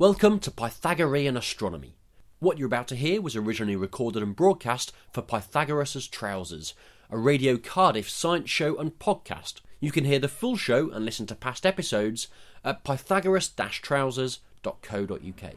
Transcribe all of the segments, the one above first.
Welcome to Pythagorean Astronomy. What you're about to hear was originally recorded and broadcast for Pythagoras' Trousers, a Radio Cardiff science show and podcast. You can hear the full show and listen to past episodes at pythagoras-trousers.co.uk.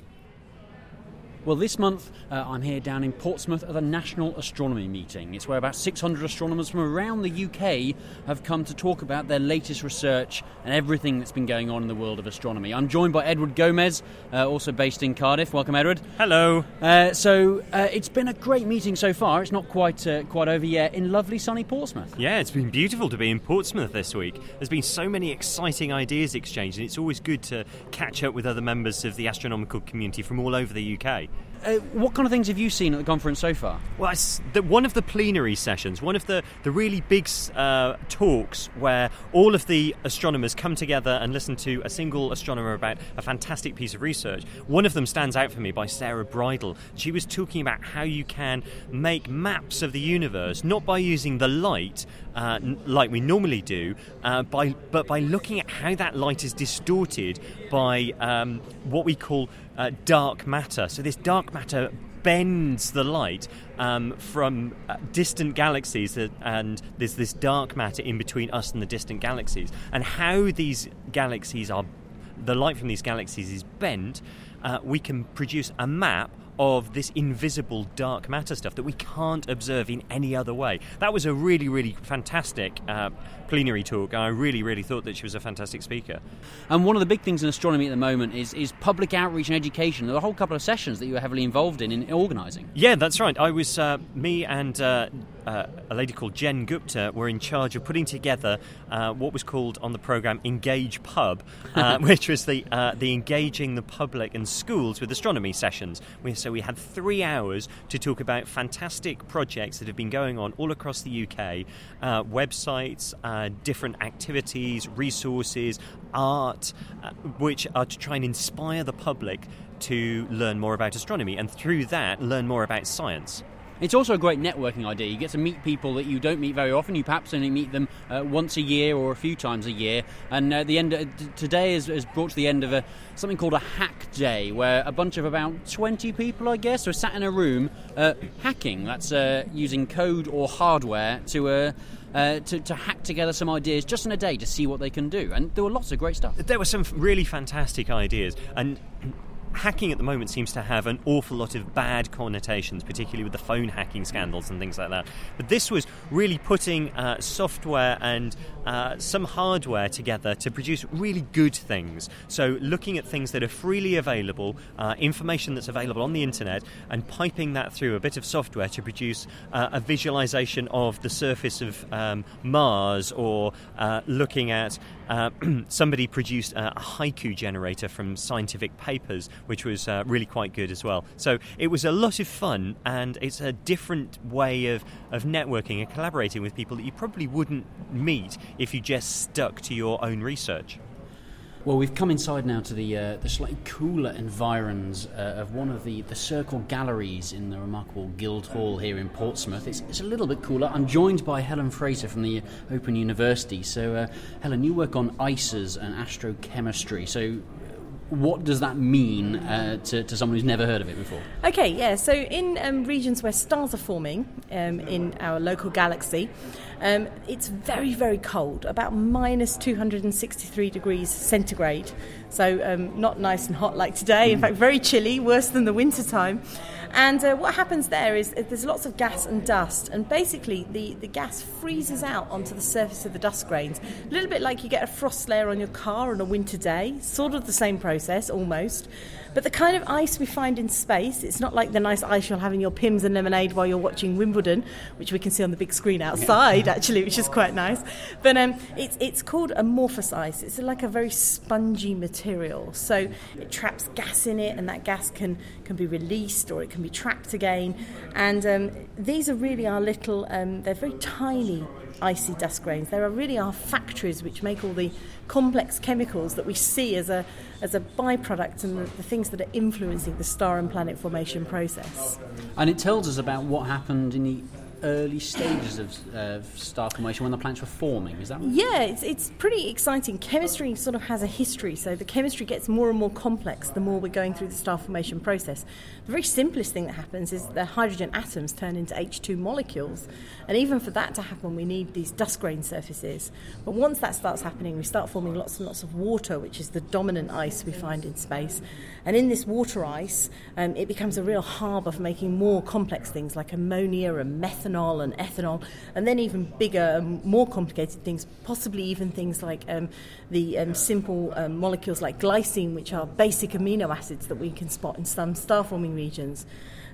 Well, this month uh, I'm here down in Portsmouth at the National Astronomy Meeting. It's where about 600 astronomers from around the UK have come to talk about their latest research and everything that's been going on in the world of astronomy. I'm joined by Edward Gomez, uh, also based in Cardiff. Welcome, Edward. Hello. Uh, so uh, it's been a great meeting so far. It's not quite uh, quite over yet in lovely sunny Portsmouth. Yeah, it's been beautiful to be in Portsmouth this week. There's been so many exciting ideas exchanged, and it's always good to catch up with other members of the astronomical community from all over the UK. Uh, what kind of things have you seen at the conference so far? Well, the, one of the plenary sessions, one of the, the really big uh, talks where all of the astronomers come together and listen to a single astronomer about a fantastic piece of research. One of them stands out for me by Sarah Bridle. She was talking about how you can make maps of the universe, not by using the light uh, like we normally do, uh, by, but by looking at how that light is distorted by um, what we call uh, dark matter. So this dark matter bends the light um, from uh, distant galaxies, that, and there's this dark matter in between us and the distant galaxies. And how these galaxies are, the light from these galaxies is bent, uh, we can produce a map of this invisible dark matter stuff that we can't observe in any other way. That was a really, really fantastic uh, plenary talk. I really, really thought that she was a fantastic speaker. And one of the big things in astronomy at the moment is, is public outreach and education. There are a whole couple of sessions that you were heavily involved in in organising. Yeah, that's right. I was, uh, me and uh, uh, a lady called Jen Gupta were in charge of putting together uh, what was called on the programme Engage Pub, uh, which was the, uh, the engaging the public and schools with astronomy sessions. We, so we had three hours to talk about fantastic projects that have been going on all across the UK, websites, different activities, resources, art, uh, which are to try and inspire the public to learn more about astronomy and through that learn more about science. It's also a great networking idea. You get to meet people that you don't meet very often. You perhaps only meet them uh, once a year or a few times a year. And uh, the end uh, today has, has, brought to the end of a, something called a hack day, where a bunch of about 20 people, I guess, are sat in a room uh, hacking. That's uh, using code or hardware to uh, to, to hack together some ideas just in a day to see what they can do. And there were lots of great stuff. There were some really fantastic ideas. And hacking at the moment seems to have an awful lot of bad connotations, particularly with the phone hacking scandals and things like that. But this was really putting uh, software and uh, some hardware together to produce really good things. So, looking at things that are freely available, uh, information that's available on the internet, and piping that through a bit of software to produce uh, a visualization of the surface of um, Mars, or uh, looking at uh, somebody produced a haiku generator from scientific papers, which was uh, really quite good as well. So it was a lot of fun, and it's a different way of, of networking and collaborating with people that you probably wouldn't meet if you just stuck to your own research. Well, we've come inside now to the uh, the slightly cooler environs uh, of one of the, the circle galleries in the remarkable Guildhall here in Portsmouth. It's, it's a little bit cooler. I'm joined by Helen Fraser from the Open University. So, uh, Helen, you work on ICES and astrochemistry. So, what does that mean uh, to, to someone who's never heard of it before? Okay, yeah, so in um, regions where stars are forming um, in our local galaxy, um, it's very, very cold, about minus 263 degrees centigrade. So, um, not nice and hot like today, in mm. fact, very chilly, worse than the winter time. And uh, what happens there is uh, there's lots of gas and dust, and basically the, the gas freezes out onto the surface of the dust grains. A little bit like you get a frost layer on your car on a winter day, sort of the same process almost. But the kind of ice we find in space, it's not like the nice ice you'll have in your Pimm's and lemonade while you're watching Wimbledon, which we can see on the big screen outside, actually, which is quite nice. But um, it's, it's called amorphous ice. It's like a very spongy material. So it traps gas in it, and that gas can, can be released or it can be trapped again. And um, these are really our little, um, they're very tiny icy dust grains. There are really our factories which make all the complex chemicals that we see as a as a byproduct and the, the, things that are influencing the star and planet formation process. And it tells us about what happened in the early stages of, of star formation when the planets were forming. Is that right? Yeah, it's, it's pretty exciting. Chemistry sort of has a history, so the chemistry gets more and more complex the more we're going through the star formation process. The very simplest thing that happens is the hydrogen atoms turn into H2 molecules, and even for that to happen, we need these dust grain surfaces. But once that starts happening, we start forming lots and lots of water, which is the dominant ice we find in space. And in this water ice, um, it becomes a real harbour for making more complex things like ammonia and methanol and ethanol, and then even bigger and more complicated things, possibly even things like um, the um, simple um, molecules like glycine, which are basic amino acids that we can spot in some star forming regions.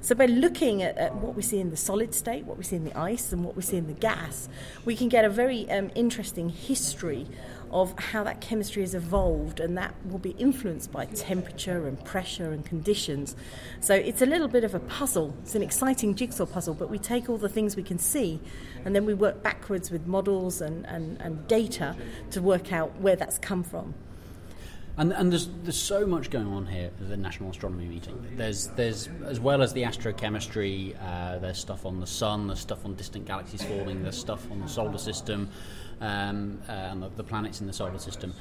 So, by looking at, at, what we see in the solid state, what we see in the ice, and what we see in the gas, we can get a very um, interesting history of how that chemistry has evolved, and that will be influenced by temperature and pressure and conditions. So it's a little bit of a puzzle. It's an exciting jigsaw puzzle, but we take all the things we can see and then we work backwards with models and, and, and data to work out where that's come from. And, and there's, there's so much going on here at the National Astronomy Meeting. There's, there's as well as the astrochemistry, uh, there's stuff on the sun, there's stuff on distant galaxies forming, there's stuff on the solar system, um, uh, and the, the planets in the solar system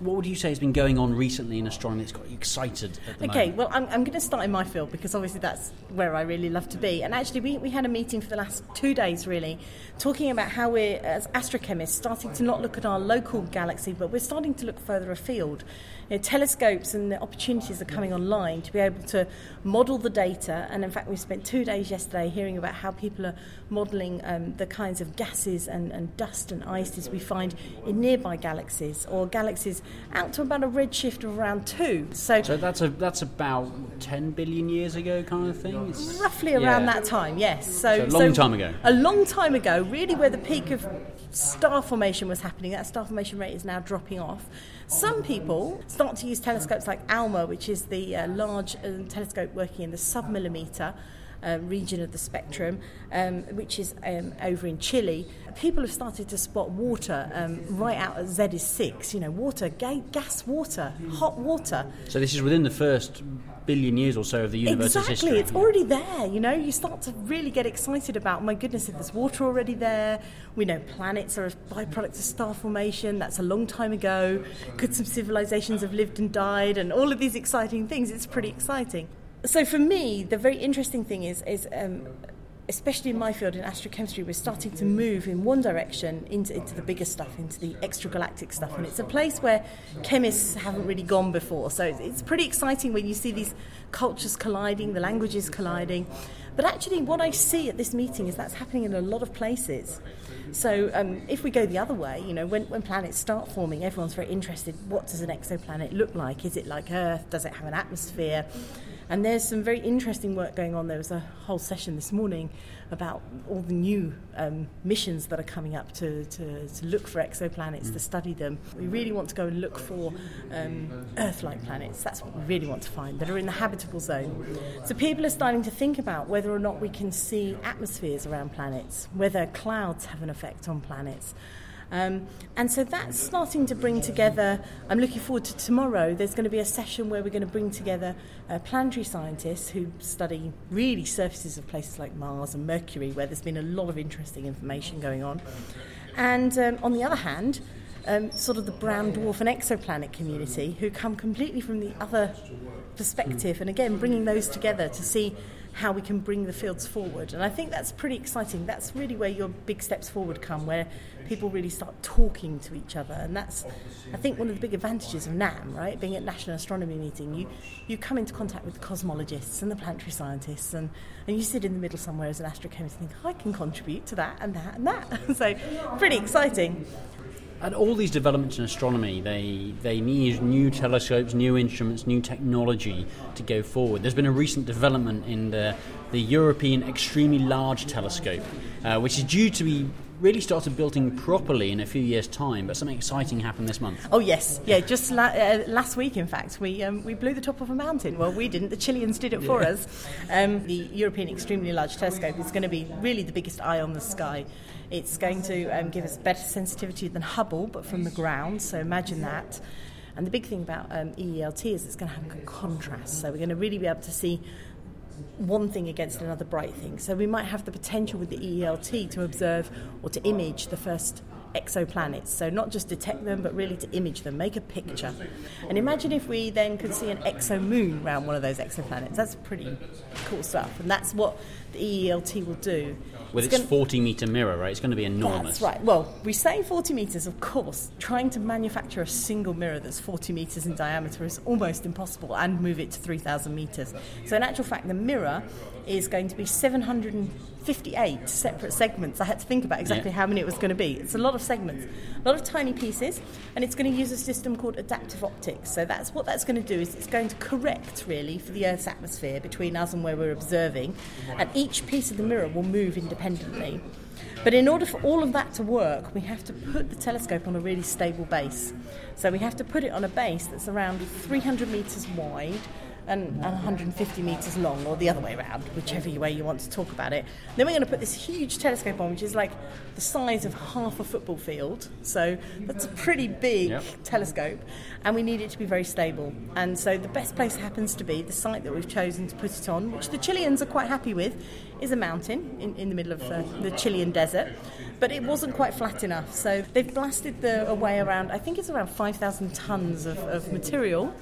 what would you say has been going on recently in astronomy that's got you excited okay, moment? well, I'm, I'm, going to start in my field because obviously that's where I really love to be. And actually, we, we had a meeting for the last two days, really, talking about how we're, as astrochemists, starting to not look at our local galaxy, but we're starting to look further afield you know, telescopes and the opportunities are coming online to be able to model the data. And in fact, we spent two days yesterday hearing about how people are modelling um, the kinds of gases and, and dust and ices we find in nearby galaxies or galaxies out to about a redshift of around two. So, so that's a that's about 10 billion years ago, kind of thing. It's, roughly around yeah. that time, yes. So, so a long so time ago. A long time ago, really, where the peak of star formation was happening. That star formation rate is now dropping off. Some people start to use telescopes like ALMA, which is the uh, large uh, telescope working in the submillimeter. Uh, region of the spectrum, um, which is um, over in Chile, people have started to spot water um, right out at Z is six. You know, water, ga- gas, water, hot water. So this is within the first billion years or so of the universe's exactly. history. It's already there, you know. You start to really get excited about, my goodness, if there's water already there. We know planets are a byproduct of star formation. That's a long time ago. Could some civilizations have lived and died? And all of these exciting things. It's pretty exciting. So for me, the very interesting thing is, is um, especially in my field in astrochemistry, we're starting to move in one direction into, into the bigger stuff, into the extragalactic stuff. And it's a place where chemists haven't really gone before. So it's pretty exciting when you see these cultures colliding, the languages colliding. But actually, what I see at this meeting is that's happening in a lot of places. So um, if we go the other way, you know, when, when planets start forming, everyone's very interested. What does an exoplanet look like? Is it like Earth? Does it have an atmosphere? And there's some very interesting work going on. There was a whole session this morning about all the new um, missions that are coming up to, to, to look for exoplanets, mm. to study them. We really want to go and look for um, Earth like planets. That's what we really want to find that are in the habitable zone. So people are starting to think about whether or not we can see atmospheres around planets, whether clouds have an effect on planets. Um, and so that's starting to bring together. I'm looking forward to tomorrow. There's going to be a session where we're going to bring together uh, planetary scientists who study really surfaces of places like Mars and Mercury, where there's been a lot of interesting information going on. And um, on the other hand, um, sort of the brown dwarf and exoplanet community who come completely from the other perspective, and again, bringing those together to see how we can bring the fields forward. And I think that's pretty exciting. That's really where your big steps forward come, where people really start talking to each other. And that's, I think, one of the big advantages of NAM, right? Being at National Astronomy Meeting, you, you come into contact with the cosmologists and the planetary scientists, and, and you sit in the middle somewhere as an astrochemist and think, I can contribute to that and that and that. so, pretty exciting. And all these developments in astronomy, they, they need new telescopes, new instruments, new technology to go forward. There's been a recent development in the, the European Extremely Large Telescope, uh, which is due to be really started building properly in a few years' time, but something exciting happened this month. Oh yes, yeah, just la- uh, last week, in fact, we um, we blew the top of a mountain. Well, we didn't; the Chileans did it for yeah. us. Um, the European Extremely Large Telescope is going to be really the biggest eye on the sky. It's going to um, give us better sensitivity than Hubble, but from the ground. So imagine that. And the big thing about um, EELT is it's going to have good contrast. So we're going to really be able to see one thing against another bright thing. So we might have the potential with the EELT to observe or to image the first exoplanets. So not just detect them, but really to image them, make a picture. And imagine if we then could see an exomoon around one of those exoplanets. That's pretty cool stuff. And that's what the EELT will do. With it's its 40 metre mirror, right? It's going to be enormous. that's right. Well, we say 40 metres, of course. Trying to manufacture a single mirror that's 40 metres in diameter is almost impossible and move it to 3,000 metres. So, in actual fact, the mirror is going to be 758 separate segments. I had to think about exactly Yeah. how many it was going to be. It's a lot of segments, a lot of tiny pieces, and it's going to use a system called adaptive optics. So, that's what that's going to do is it's going to correct really for the Earth's atmosphere between us and where we're observing, and each piece of the mirror will move independently. But in order for all of that to work, we have to put the telescope on a really stable base. So we have to put it on a base that's around 300 metres wide and, and 150 metres long, or the other way around, whichever way you want to talk about it. Then we're going to put this huge telescope on, which is like the size of half a football field. So that's a pretty big Yep. telescope, and we need it to be very stable. And so the best place happens to be the site that we've chosen to put it on, which the Chileans are quite happy with, is a mountain in, in the middle of uh, the Chilean desert. But it wasn't quite flat enough, so they've blasted the away around. I think it's around 5,000 tons of, of material.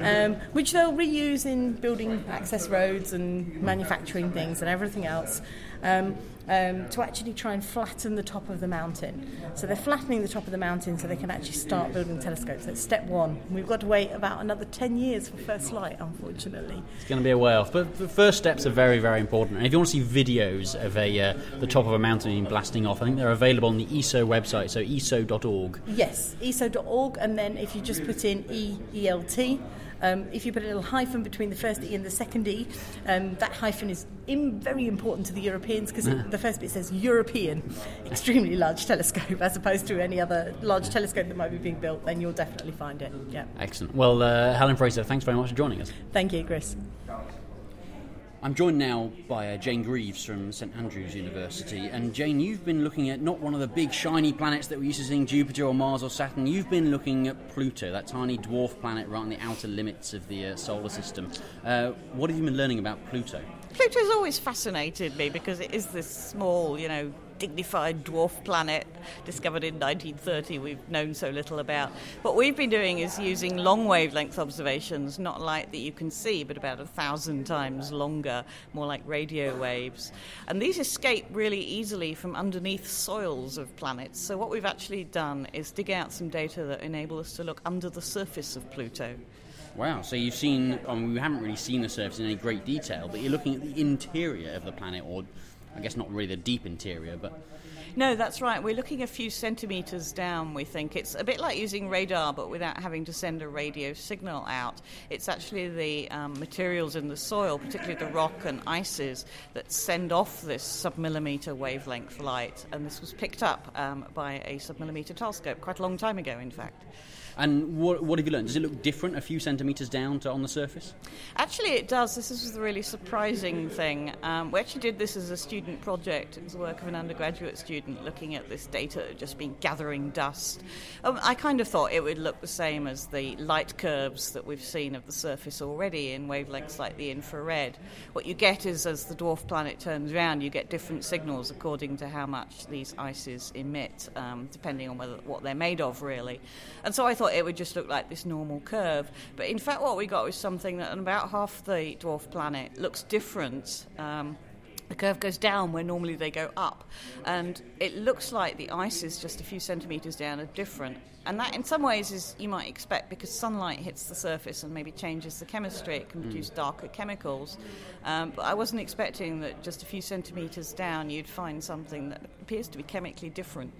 Um, which they'll reuse in building access roads and manufacturing things and everything else um, um, to actually try and flatten the top of the mountain. So they're flattening the top of the mountain so they can actually start building telescopes. That's step one. We've got to wait about another 10 years for first light, unfortunately. It's going to be a way off. But the first steps are very, very important. And if you want to see videos of a uh, the top of a mountain being blasting off, I think they're available on the ESO website, so eso.org. Yes, eso.org, and then if you just put in E EELT, um, if you put a little hyphen between the first E and the second E, um, that hyphen is in, very important to the Europeans because the first bit says European, extremely large telescope, as opposed to any other large telescope that might be being built, then you'll definitely find it. Yeah. Excellent. Well, uh, Helen Fraser, thanks very much for joining us. Thank you, Chris. I'm joined now by uh, Jane Greaves from St Andrews University. And Jane, you've been looking at not one of the big shiny planets that we're used to seeing, Jupiter or Mars or Saturn. You've been looking at Pluto, that tiny dwarf planet right on the outer limits of the uh, solar system. Uh, what have you been learning about Pluto? Pluto's always fascinated me because it is this small, you know, dignified dwarf planet discovered in 1930 we've known so little about. What we've been doing is using long wavelength observations, not light that you can see, but about a thousand times longer, more like radio waves. And these escape really easily from underneath soils of planets. So what we've actually done is dig out some data that enable us to look under the surface of Pluto. Wow, so you've seen, I mean, we haven't really seen the surface in any great detail, but you're looking at the interior of the planet, or I guess not really the deep interior, but No, that's right. We're looking a few centimetres down, we think. It's a bit like using radar, but without having to send a radio signal out. It's actually the um, materials in the soil, particularly the rock and ices, that send off this submillimetre wavelength light. And this was picked up um, by a submillimetre telescope quite a long time ago, in fact. And what, what have you learned? Does it look different a few centimetres down to on the surface? Actually, it does. This is the really surprising thing. Um, we actually did this as a student project. It was the work of an undergraduate student looking at this data just been gathering dust. Um, I kind of thought it would look the same as the light curves that we've seen of the surface already in wavelengths like the infrared. What you get is as the dwarf planet turns around, you get different signals according to how much these ices emit, um, depending on whether, what they're made of, really. And so I thought it would just look like this normal curve. But in fact, what we got was something that about half the dwarf planet looks different. Um, the curve goes down where normally they go up. And it looks like the ice is just a few centimetres down are different. And that, in some ways, is you might expect because sunlight hits the surface and maybe changes the chemistry. It can produce darker chemicals. Um, but I wasn't expecting that just a few centimetres down you'd find something that appears to be chemically different.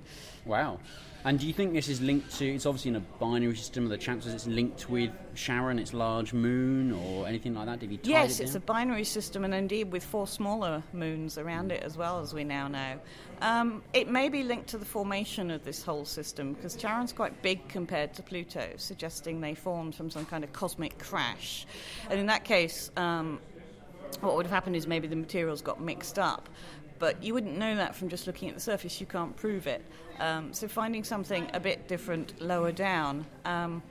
Wow. And do you think this is linked to? It's obviously in a binary system. Are the chances it's linked with Charon, its large moon, or anything like that? Have you Yes, it it's a binary system, and indeed with four smaller moons around it as well, as we now know. Um, it may be linked to the formation of this whole system because Charon's quite big compared to Pluto, suggesting they formed from some kind of cosmic crash. And in that case, um, what would have happened is maybe the materials got mixed up. But you wouldn't know that from just looking at the surface. You can't prove it. Um, so finding something a bit different lower down um,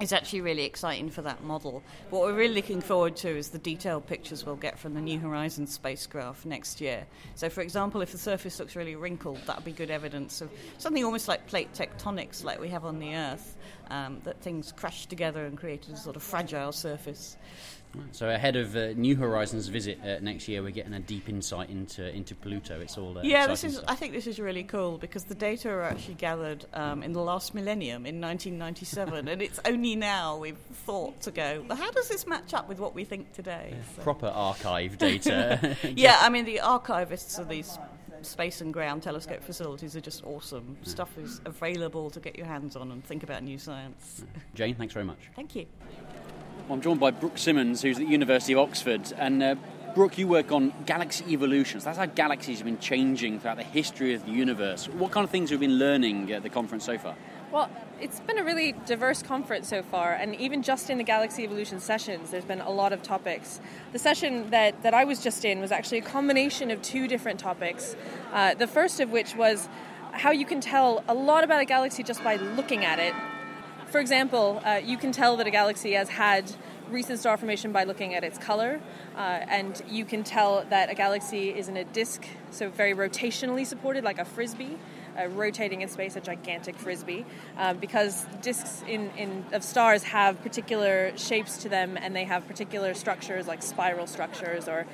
is actually really exciting for that model. What we're really looking forward to is the detailed pictures we'll get from the New Horizons spacecraft next year. So, for example, if the surface looks really wrinkled, that would be good evidence of something almost like plate tectonics, like we have on the Earth, um, that things crashed together and created a sort of fragile surface. So ahead of uh, New Horizons visit uh, next year, we're getting a deep insight into into Pluto. It's all uh, yeah. This is. Stuff. I think this is really cool because the data are actually gathered um, in the last millennium in 1997, and it's only now we've thought to go. Well, how does this match up with what we think today? Yeah, so. Proper archive data. yeah, I mean the archivists of these space and ground telescope facilities are just awesome. Stuff is available to get your hands on and think about new science. Jane, thanks very much. Thank you. Well, I'm joined by Brooke Simmons, who's at the University of Oxford. And uh, Brooke, you work on galaxy evolutions. That's how galaxies have been changing throughout the history of the universe. What kind of things have you been learning at the conference so far? Well, it's been a really diverse conference so far, and even just in the Galaxy Evolution sessions, there's been a lot of topics. The session that, that I was just in was actually a combination of two different topics. Uh, the first of which was how you can tell a lot about a galaxy just by looking at it. For example, uh, you can tell that a galaxy has had recent star formation by looking at its color, uh, and you can tell that a galaxy is in a disk, so very rotationally supported, like a frisbee uh, rotating in space, a gigantic frisbee, um, because disks in, in, of stars have particular shapes to them and they have particular structures like spiral structures or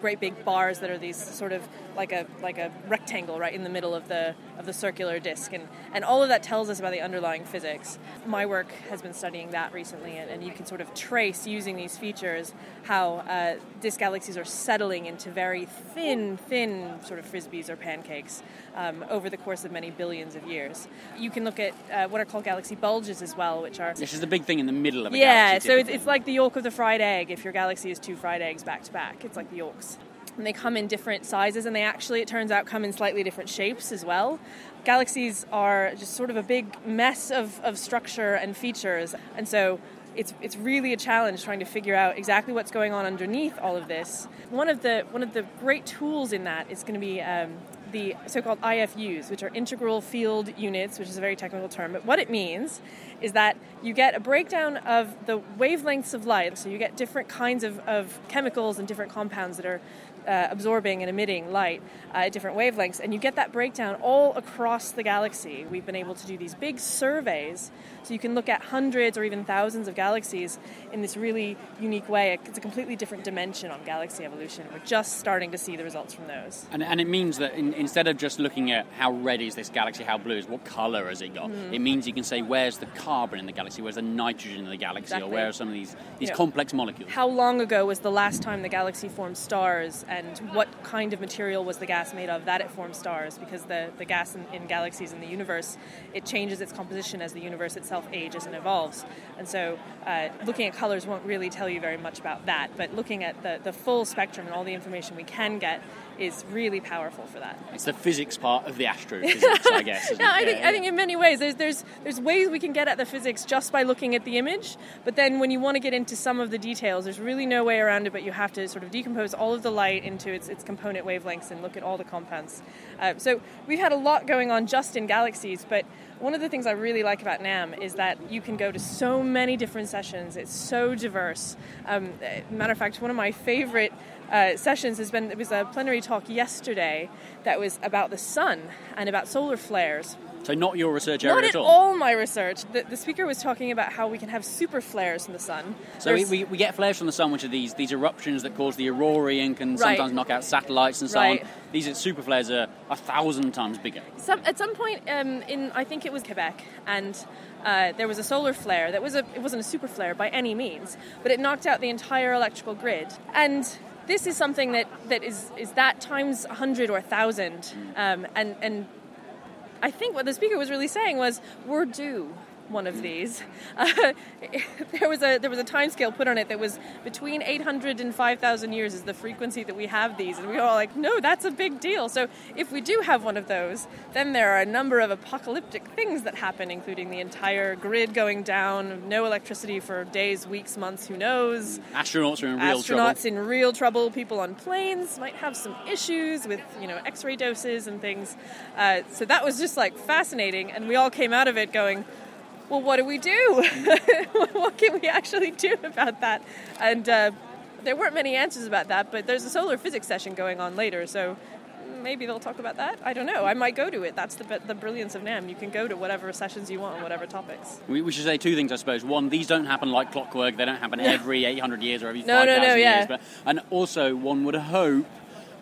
great big bars that are these sort of like a like a rectangle right in the middle of the of the circular disk and and all of that tells us about the underlying physics. My work has been studying that recently and, and you can sort of trace using these features how uh, disk galaxies are settling into very thin thin sort of frisbees or pancakes um, over the course of many billions of years. You can look at uh, what are called galaxy bulges as well which are this is the big thing in the middle of a yeah galaxy, so it's, it's like the yolk of the fried egg. If your galaxy is two fried eggs back to back it's like the yolks and they come in different sizes and they actually it turns out come in slightly different shapes as well. Galaxies are just sort of a big mess of, of structure and features. And so it's, it's really a challenge trying to figure out exactly what's going on underneath all of this. One of the one of the great tools in that is going to be um, the so-called IFUs, which are integral field units, which is a very technical term. But what it means is that you get a breakdown of the wavelengths of light. So you get different kinds of, of chemicals and different compounds that are uh, absorbing and emitting light uh, at different wavelengths, and you get that breakdown all across the galaxy. We've been able to do these big surveys, so you can look at hundreds or even thousands of galaxies in this really unique way. It's a completely different dimension on galaxy evolution. We're just starting to see the results from those. And, and it means that in, instead of just looking at how red is this galaxy, how blue is, what color has it got, mm. it means you can say where's the carbon in the galaxy, where's the nitrogen in the galaxy, exactly. or where are some of these, these complex molecules. How long ago was the last time the galaxy formed stars? And what kind of material was the gas made of that it formed stars because the, the gas in, in, galaxies in the universe it changes its composition as the universe itself ages and evolves. And so uh, looking at colors won't really tell you very much about that but looking at the, the full spectrum and all the information we can get is really powerful for that. It's the physics part of the astrophysics, I guess. yeah, I think, yeah, I think in many ways there's, there's there's ways we can get at the physics just by looking at the image, but then when you want to get into some of the details, there's really no way around it. But you have to sort of decompose all of the light into its its component wavelengths and look at all the compounds. Uh, so we've had a lot going on just in galaxies, but one of the things I really like about NAM is that you can go to so many different sessions. It's so diverse. Um, matter of fact, one of my favorite uh, sessions has been it was a plenary talk yesterday that was about the sun and about solar flares. So not your research area not at all. all. my research. The, the, speaker was talking about how we can have super flares from the sun. So we, we, we, get flares from the sun, which are these these eruptions that cause the aurora and can right. sometimes knock out satellites and so right. on. These super flares are a thousand times bigger. Some, at some point um, in I think it was Quebec and. Uh, there was a solar flare that was a it wasn't a super flare by any means, but it knocked out the entire electrical grid. And this is something that, that is, is that times 100 or 1,000. Um, and, and I think what the speaker was really saying was, we're due one of these. Uh, there was a there was a time scale put on it that was between 800 and 5,000 years is the frequency that we have these, and we were all like, no, that's a big deal. So if we do have one of those, then there are a number of apocalyptic things that happen, including the entire grid going down, no electricity for days, weeks, months, who knows? Astronauts are in real Astronauts trouble. Astronauts in real trouble. People on planes might have some issues with you know X-ray doses and things. Uh, so that was just like fascinating, and we all came out of it going well, what do we do? what can we actually do about that? And uh, there weren't many answers about that, but there's a solar physics session going on later, so maybe they'll talk about that. I don't know. I might go to it. That's the the brilliance of NAM. You can go to whatever sessions you want on whatever topics. We, we should say two things, I suppose. One, these don't happen like clockwork. They don't happen every 800 years or every No, 5,000 no, no, yeah. years. But, and also, one would hope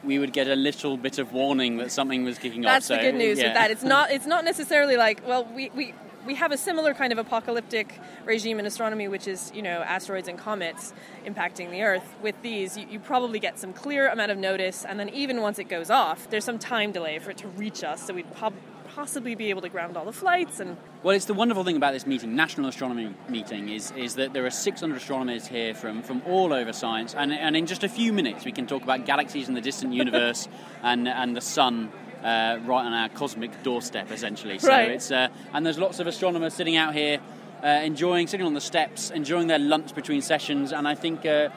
we would get a little bit of warning that something was kicking That's off. That's the So, good news yeah. with that. It's not. It's not necessarily like. Well, we. we we have a similar kind of apocalyptic regime in astronomy, which is, you know, asteroids and comets impacting the Earth. With these, you, you probably get some clear amount of notice, and then even once it goes off, there's some time delay for it to reach us, so we'd prob- possibly be able to ground all the flights and Well, it's the wonderful thing about this meeting, National Astronomy Meeting, is, is that there are 600 astronomers here from, from all over science, and, and in just a few minutes we can talk about galaxies in the distant universe and, and the sun. Uh, right on our cosmic doorstep, essentially. So Right. it's uh, and there's lots of astronomers sitting out here, uh, enjoying sitting on the steps, enjoying their lunch between sessions, and I think uh,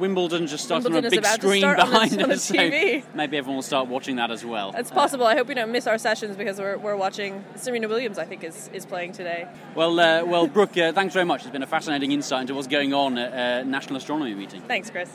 Wimbledon just started Wimbledon on a big screen on the- behind on the us, so TV. maybe everyone will start watching that as well. it's possible. I hope we don't miss our sessions because we're, we're watching Serena Williams. I think is, is playing today. Well, uh, well, Brooke, uh, thanks very much. It's been a fascinating insight into what's going on at uh, National Astronomy Meeting. Thanks, Chris.